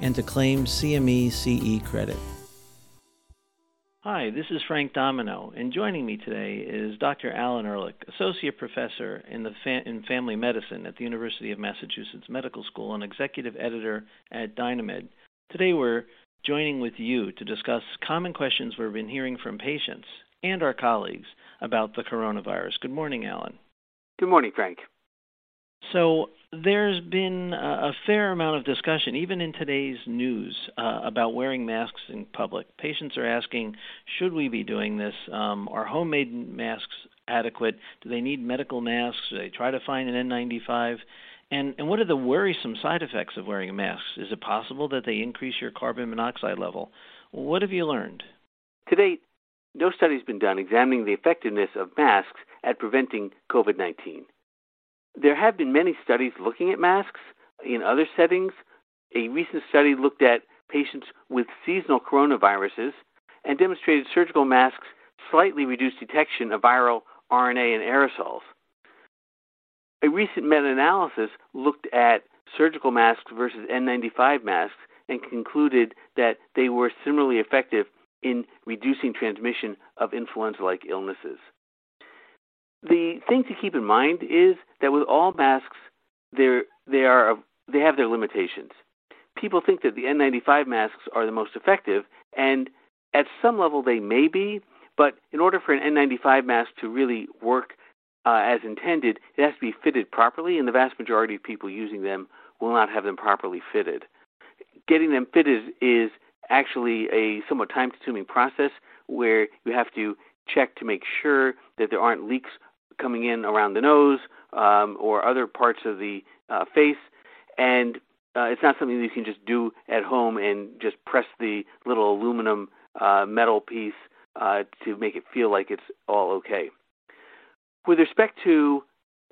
and to claim CME CE credit. Hi, this is Frank Domino, and joining me today is Dr. Alan Ehrlich, Associate Professor in, the fa- in Family Medicine at the University of Massachusetts Medical School and Executive Editor at DynaMed. Today we're joining with you to discuss common questions we've been hearing from patients and our colleagues about the coronavirus. Good morning, Alan. Good morning, Frank. So, there's been a fair amount of discussion, even in today's news, uh, about wearing masks in public. Patients are asking, should we be doing this? Um, are homemade masks adequate? Do they need medical masks? Do they try to find an N95? And, and what are the worrisome side effects of wearing masks? Is it possible that they increase your carbon monoxide level? What have you learned? To date, no study has been done examining the effectiveness of masks at preventing COVID 19. There have been many studies looking at masks in other settings. A recent study looked at patients with seasonal coronaviruses and demonstrated surgical masks slightly reduced detection of viral RNA and aerosols. A recent meta analysis looked at surgical masks versus N95 masks and concluded that they were similarly effective in reducing transmission of influenza like illnesses. The thing to keep in mind is that with all masks, they they are they have their limitations. People think that the N95 masks are the most effective, and at some level they may be, but in order for an N95 mask to really work uh, as intended, it has to be fitted properly, and the vast majority of people using them will not have them properly fitted. Getting them fitted is actually a somewhat time consuming process where you have to check to make sure that there aren't leaks coming in around the nose um, or other parts of the uh, face. And uh, it's not something that you can just do at home and just press the little aluminum uh, metal piece uh, to make it feel like it's all okay. With respect to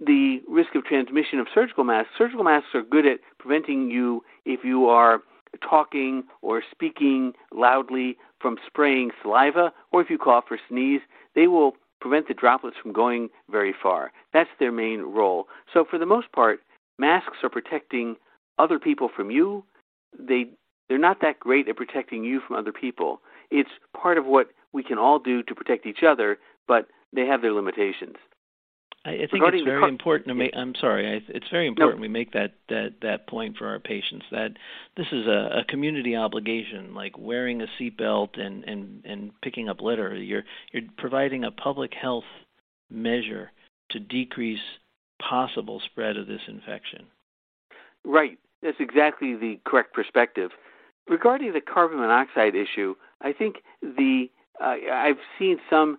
the risk of transmission of surgical masks, surgical masks are good at preventing you if you are talking or speaking loudly from spraying saliva, or if you cough or sneeze, they will prevent the droplets from going very far. That's their main role. So, for the most part, masks are protecting other people from you. They they're not that great at protecting you from other people. It's part of what we can all do to protect each other, but they have their limitations. I, I think Regarding it's very car- important to make. I'm sorry. I, it's very important no. we make that that that point for our patients that this is a, a community obligation, like wearing a seatbelt and and and picking up litter. You're you're providing a public health measure to decrease possible spread of this infection. Right. That's exactly the correct perspective. Regarding the carbon monoxide issue, I think the uh, I've seen some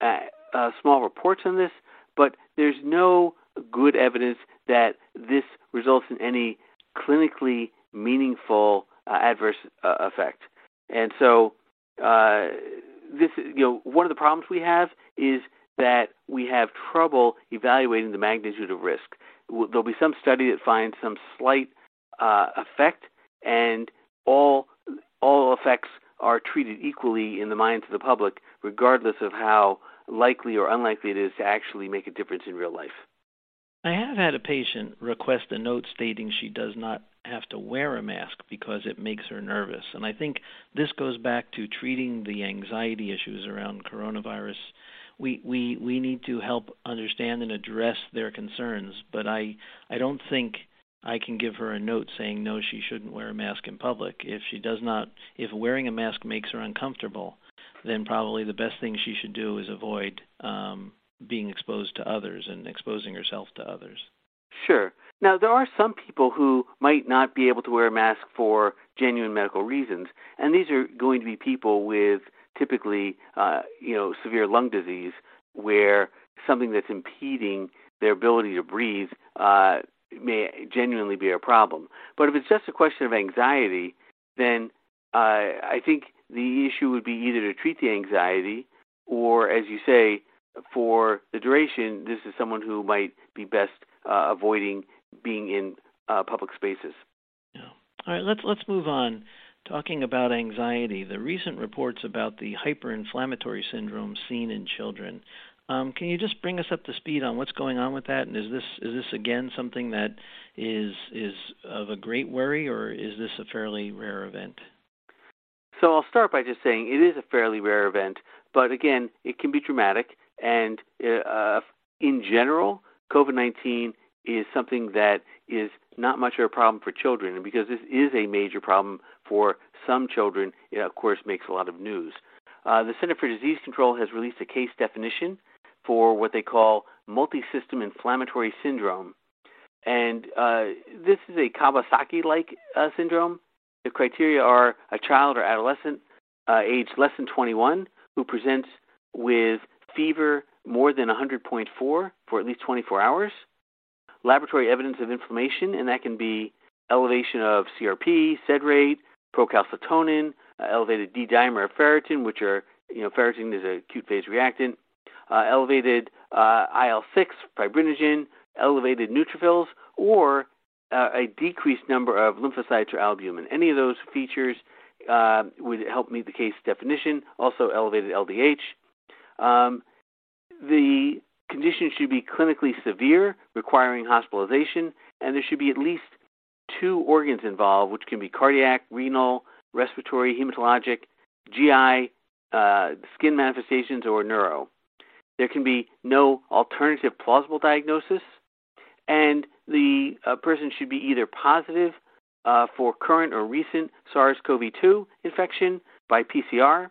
uh, uh, small reports on this but there's no good evidence that this results in any clinically meaningful uh, adverse uh, effect. And so, uh, this you know one of the problems we have is that we have trouble evaluating the magnitude of risk. There'll be some study that finds some slight uh, effect, and all all effects are treated equally in the minds of the public, regardless of how likely or unlikely it is to actually make a difference in real life. I have had a patient request a note stating she does not have to wear a mask because it makes her nervous. And I think this goes back to treating the anxiety issues around coronavirus. We, we, we need to help understand and address their concerns, but I, I don't think I can give her a note saying no, she shouldn't wear a mask in public. If she does not, if wearing a mask makes her uncomfortable, then probably the best thing she should do is avoid um, being exposed to others and exposing herself to others. Sure. Now, there are some people who might not be able to wear a mask for genuine medical reasons, and these are going to be people with typically, uh, you know, severe lung disease, where something that's impeding their ability to breathe uh, may genuinely be a problem. But if it's just a question of anxiety, then uh, I think the issue would be either to treat the anxiety or, as you say, for the duration, this is someone who might be best uh, avoiding being in uh, public spaces. Yeah. All right, let's let's move on. Talking about anxiety, the recent reports about the hyperinflammatory syndrome seen in children. Um, can you just bring us up to speed on what's going on with that? And is this is this again something that is is of a great worry, or is this a fairly rare event? So I'll start by just saying it is a fairly rare event, but again, it can be dramatic. And uh, in general, COVID 19 is something that is not much of a problem for children. And because this is a major problem for some children, it of course makes a lot of news. Uh, the Center for Disease Control has released a case definition for what they call multisystem inflammatory syndrome. And uh, this is a Kawasaki like uh, syndrome. The criteria are a child or adolescent uh, aged less than 21 who presents with fever more than 100.4 for at least 24 hours, laboratory evidence of inflammation, and that can be elevation of CRP, sed rate, procalcitonin, uh, elevated D dimer of ferritin, which are, you know, ferritin is a acute phase reactant, uh, elevated uh, IL 6, fibrinogen, elevated neutrophils, or uh, a decreased number of lymphocytes or albumin. Any of those features uh, would help meet the case definition. Also, elevated LDH. Um, the condition should be clinically severe, requiring hospitalization, and there should be at least two organs involved, which can be cardiac, renal, respiratory, hematologic, GI, uh, skin manifestations, or neuro. There can be no alternative plausible diagnosis, and the uh, person should be either positive uh, for current or recent SARS CoV 2 infection by PCR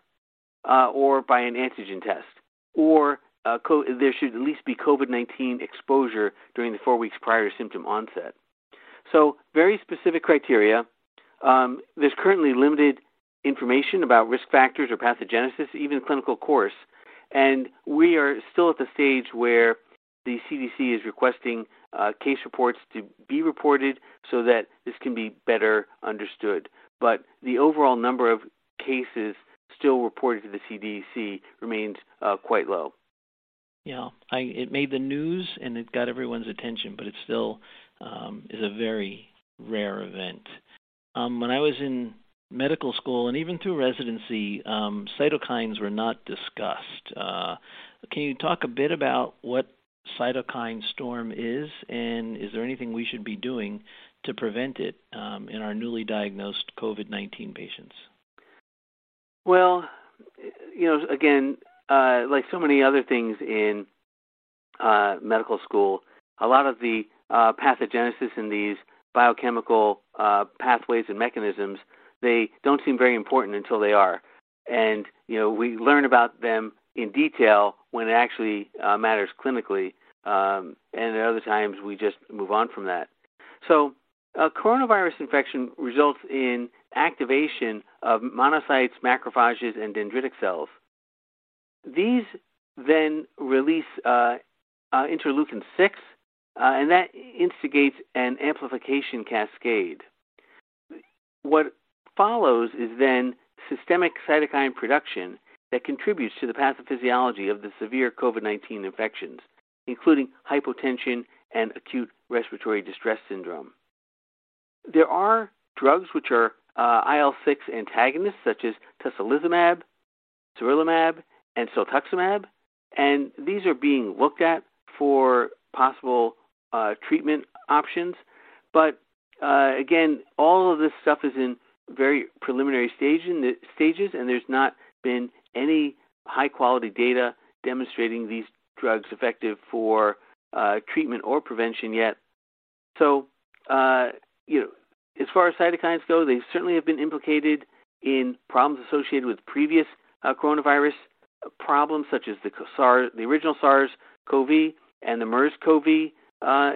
uh, or by an antigen test, or uh, co- there should at least be COVID 19 exposure during the four weeks prior to symptom onset. So, very specific criteria. Um, there's currently limited information about risk factors or pathogenesis, even clinical course. And we are still at the stage where the CDC is requesting uh, case reports to be reported so that this can be better understood. But the overall number of cases still reported to the CDC remains uh, quite low. Yeah, I it made the news and it got everyone's attention, but it still um, is a very rare event. Um, when I was in medical school and even through residency, um, cytokines were not discussed. Uh, can you talk a bit about what cytokine storm is, and is there anything we should be doing to prevent it um, in our newly diagnosed COVID 19 patients? Well, you know, again, uh, like so many other things in uh, medical school, a lot of the uh, pathogenesis in these biochemical uh, pathways and mechanisms they don't seem very important until they are, and you know we learn about them in detail when it actually uh, matters clinically, um, and at other times we just move on from that. So, a coronavirus infection results in activation of monocytes, macrophages, and dendritic cells. These then release uh, uh, interleukin 6, uh, and that instigates an amplification cascade. What follows is then systemic cytokine production that contributes to the pathophysiology of the severe COVID 19 infections, including hypotension and acute respiratory distress syndrome. There are drugs which are uh, IL 6 antagonists, such as tocilizumab, sarilumab, and siltuximab, and these are being looked at for possible uh, treatment options. But uh, again, all of this stuff is in very preliminary stage in the stages, and there's not been any high quality data demonstrating these drugs effective for uh, treatment or prevention yet. So, uh, you know, as far as cytokines go, they certainly have been implicated in problems associated with previous uh, coronavirus problems, such as the SARS, the original SARS-CoV and the MERS-CoV uh,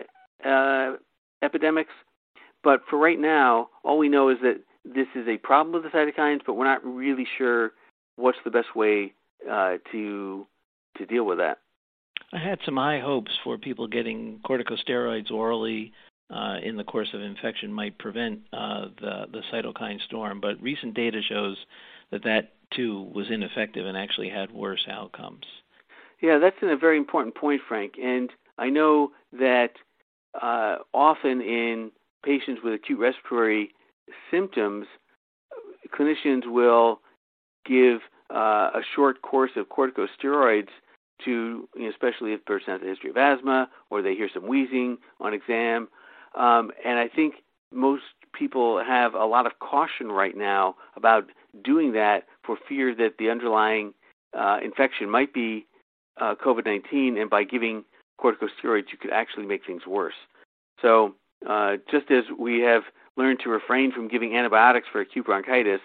uh, epidemics. But for right now, all we know is that this is a problem with the cytokines, but we're not really sure what's the best way uh, to to deal with that. I had some high hopes for people getting corticosteroids orally uh, in the course of infection might prevent uh, the the cytokine storm, but recent data shows that that too was ineffective and actually had worse outcomes. Yeah, that's a very important point, Frank. And I know that uh, often in patients with acute respiratory symptoms, clinicians will give uh, a short course of corticosteroids to, you know, especially if the person has a history of asthma or they hear some wheezing on exam. Um, and I think most people have a lot of caution right now about doing that for fear that the underlying uh, infection might be uh, COVID 19, and by giving corticosteroids, you could actually make things worse. So, uh, just as we have learned to refrain from giving antibiotics for acute bronchitis,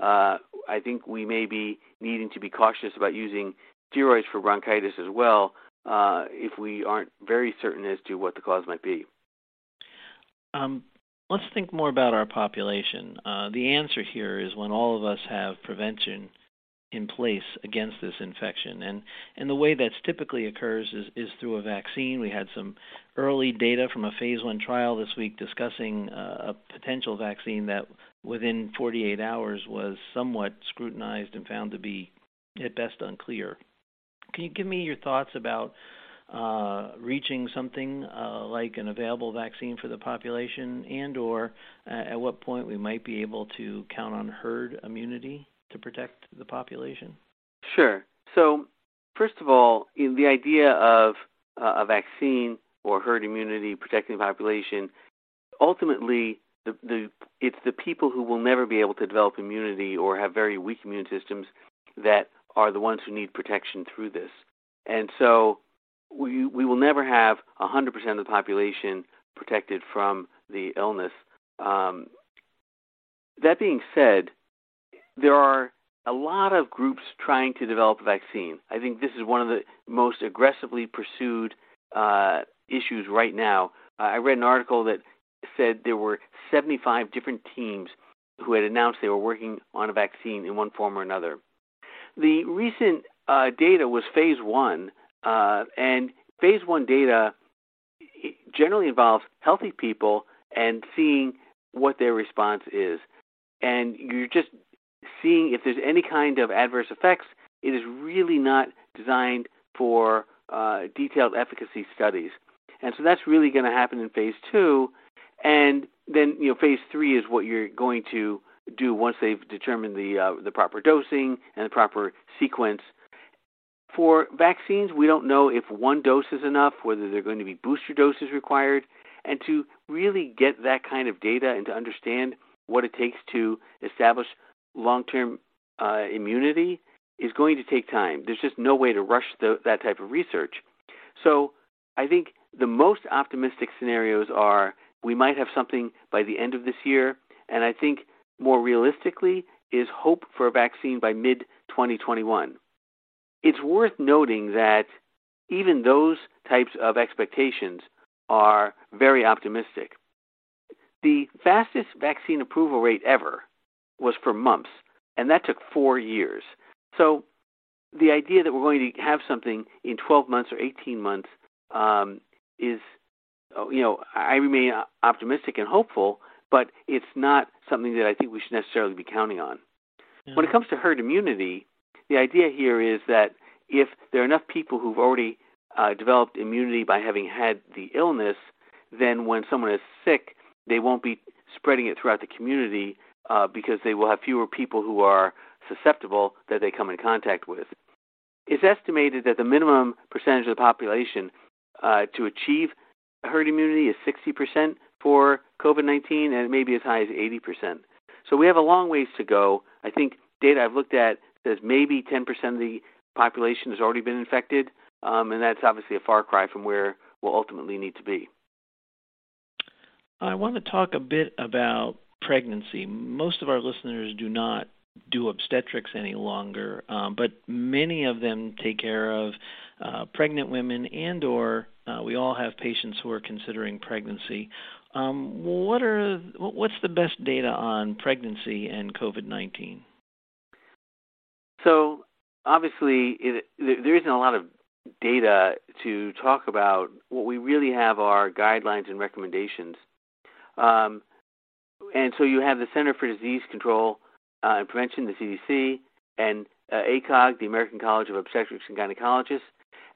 uh, I think we may be needing to be cautious about using steroids for bronchitis as well uh, if we aren't very certain as to what the cause might be. Um, let's think more about our population. Uh, the answer here is when all of us have prevention in place against this infection. And and the way that's typically occurs is, is through a vaccine. We had some early data from a phase one trial this week discussing uh, a potential vaccine that within 48 hours was somewhat scrutinized and found to be at best unclear. Can you give me your thoughts about uh, reaching something uh, like an available vaccine for the population, and or uh, at what point we might be able to count on herd immunity? to protect the population? Sure. So, first of all, the idea of uh, a vaccine or herd immunity protecting the population, ultimately, the, the, it's the people who will never be able to develop immunity or have very weak immune systems that are the ones who need protection through this. And so, we we will never have 100% of the population protected from the illness. Um, that being said, there are a lot of groups trying to develop a vaccine. I think this is one of the most aggressively pursued uh, issues right now. Uh, I read an article that said there were 75 different teams who had announced they were working on a vaccine in one form or another. The recent uh, data was phase one, uh, and phase one data generally involves healthy people and seeing what their response is. And you're just seeing if there's any kind of adverse effects. It is really not designed for uh, detailed efficacy studies. And so that's really going to happen in phase two. And then, you know, phase three is what you're going to do once they've determined the uh, the proper dosing and the proper sequence. For vaccines, we don't know if one dose is enough, whether there are going to be booster doses required, and to really get that kind of data and to understand what it takes to establish long term uh, immunity is going to take time. There's just no way to rush the, that type of research. So I think the most optimistic scenarios are we might have something by the end of this year, and I think more realistically is hope for a vaccine by mid 2021. It's worth noting that even those types of expectations are very optimistic. The fastest vaccine approval rate ever was for mumps, and that took four years. So the idea that we're going to have something in 12 months or 18 months um, is, you know, I remain optimistic and hopeful, but it's not something that I think we should necessarily be counting on. Yeah. When it comes to herd immunity, the idea here is that if there are enough people who've already uh, developed immunity by having had the illness, then when someone is sick, they won't be spreading it throughout the community uh, because they will have fewer people who are susceptible that they come in contact with. It's estimated that the minimum percentage of the population uh, to achieve herd immunity is 60% for COVID 19, and it may be as high as 80%. So we have a long ways to go. I think data I've looked at says maybe 10% of the population has already been infected, um, and that's obviously a far cry from where we'll ultimately need to be. I want to talk a bit about pregnancy. Most of our listeners do not do obstetrics any longer, um, but many of them take care of uh, pregnant women and or uh, we all have patients who are considering pregnancy. Um, what are what's the best data on pregnancy and COVID-19? So obviously, it, there isn't a lot of data to talk about. What we really have are guidelines and recommendations. Um, and so you have the Center for Disease Control uh, and Prevention, the CDC, and uh, ACOG, the American College of Obstetrics and Gynecologists.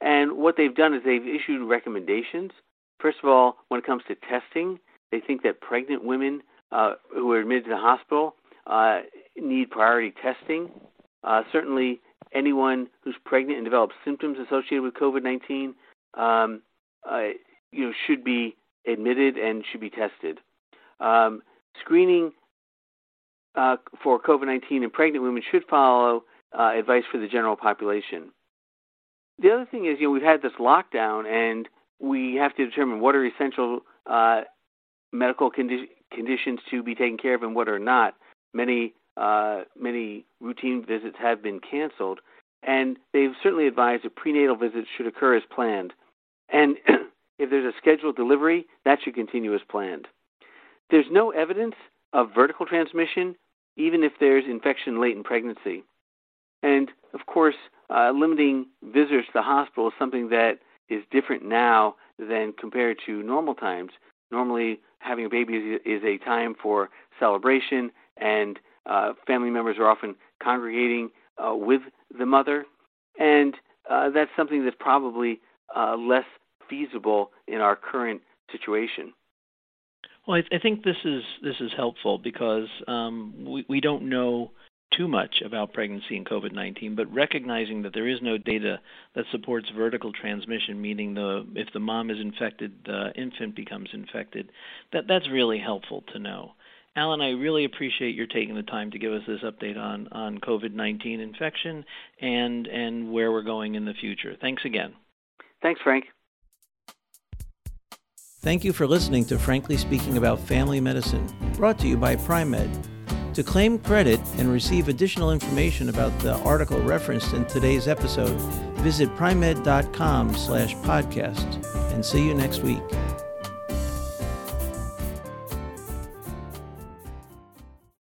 And what they've done is they've issued recommendations. First of all, when it comes to testing, they think that pregnant women uh, who are admitted to the hospital uh, need priority testing. Uh, certainly, anyone who's pregnant and develops symptoms associated with COVID-19, um, uh, you know, should be admitted and should be tested. Um, screening uh, for COVID-19 in pregnant women should follow uh, advice for the general population. The other thing is, you know, we've had this lockdown, and we have to determine what are essential uh, medical condi- conditions to be taken care of and what are not. Many uh, many routine visits have been canceled, and they've certainly advised that prenatal visits should occur as planned. And if there's a scheduled delivery, that should continue as planned. There's no evidence of vertical transmission, even if there's infection late in pregnancy. And of course, uh, limiting visitors to the hospital is something that is different now than compared to normal times. Normally, having a baby is, is a time for celebration, and uh, family members are often congregating uh, with the mother, and uh, that's something that's probably uh, less feasible in our current situation. Well, I, th- I think this is this is helpful because um, we we don't know too much about pregnancy and COVID-19, but recognizing that there is no data that supports vertical transmission, meaning the if the mom is infected, the infant becomes infected. That that's really helpful to know. Alan, I really appreciate your taking the time to give us this update on on COVID-19 infection and and where we're going in the future. Thanks again. Thanks, Frank. Thank you for listening to Frankly Speaking About Family Medicine, brought to you by Pri-Med. To claim credit and receive additional information about the article referenced in today's episode, visit pri-med.com slash podcast and see you next week.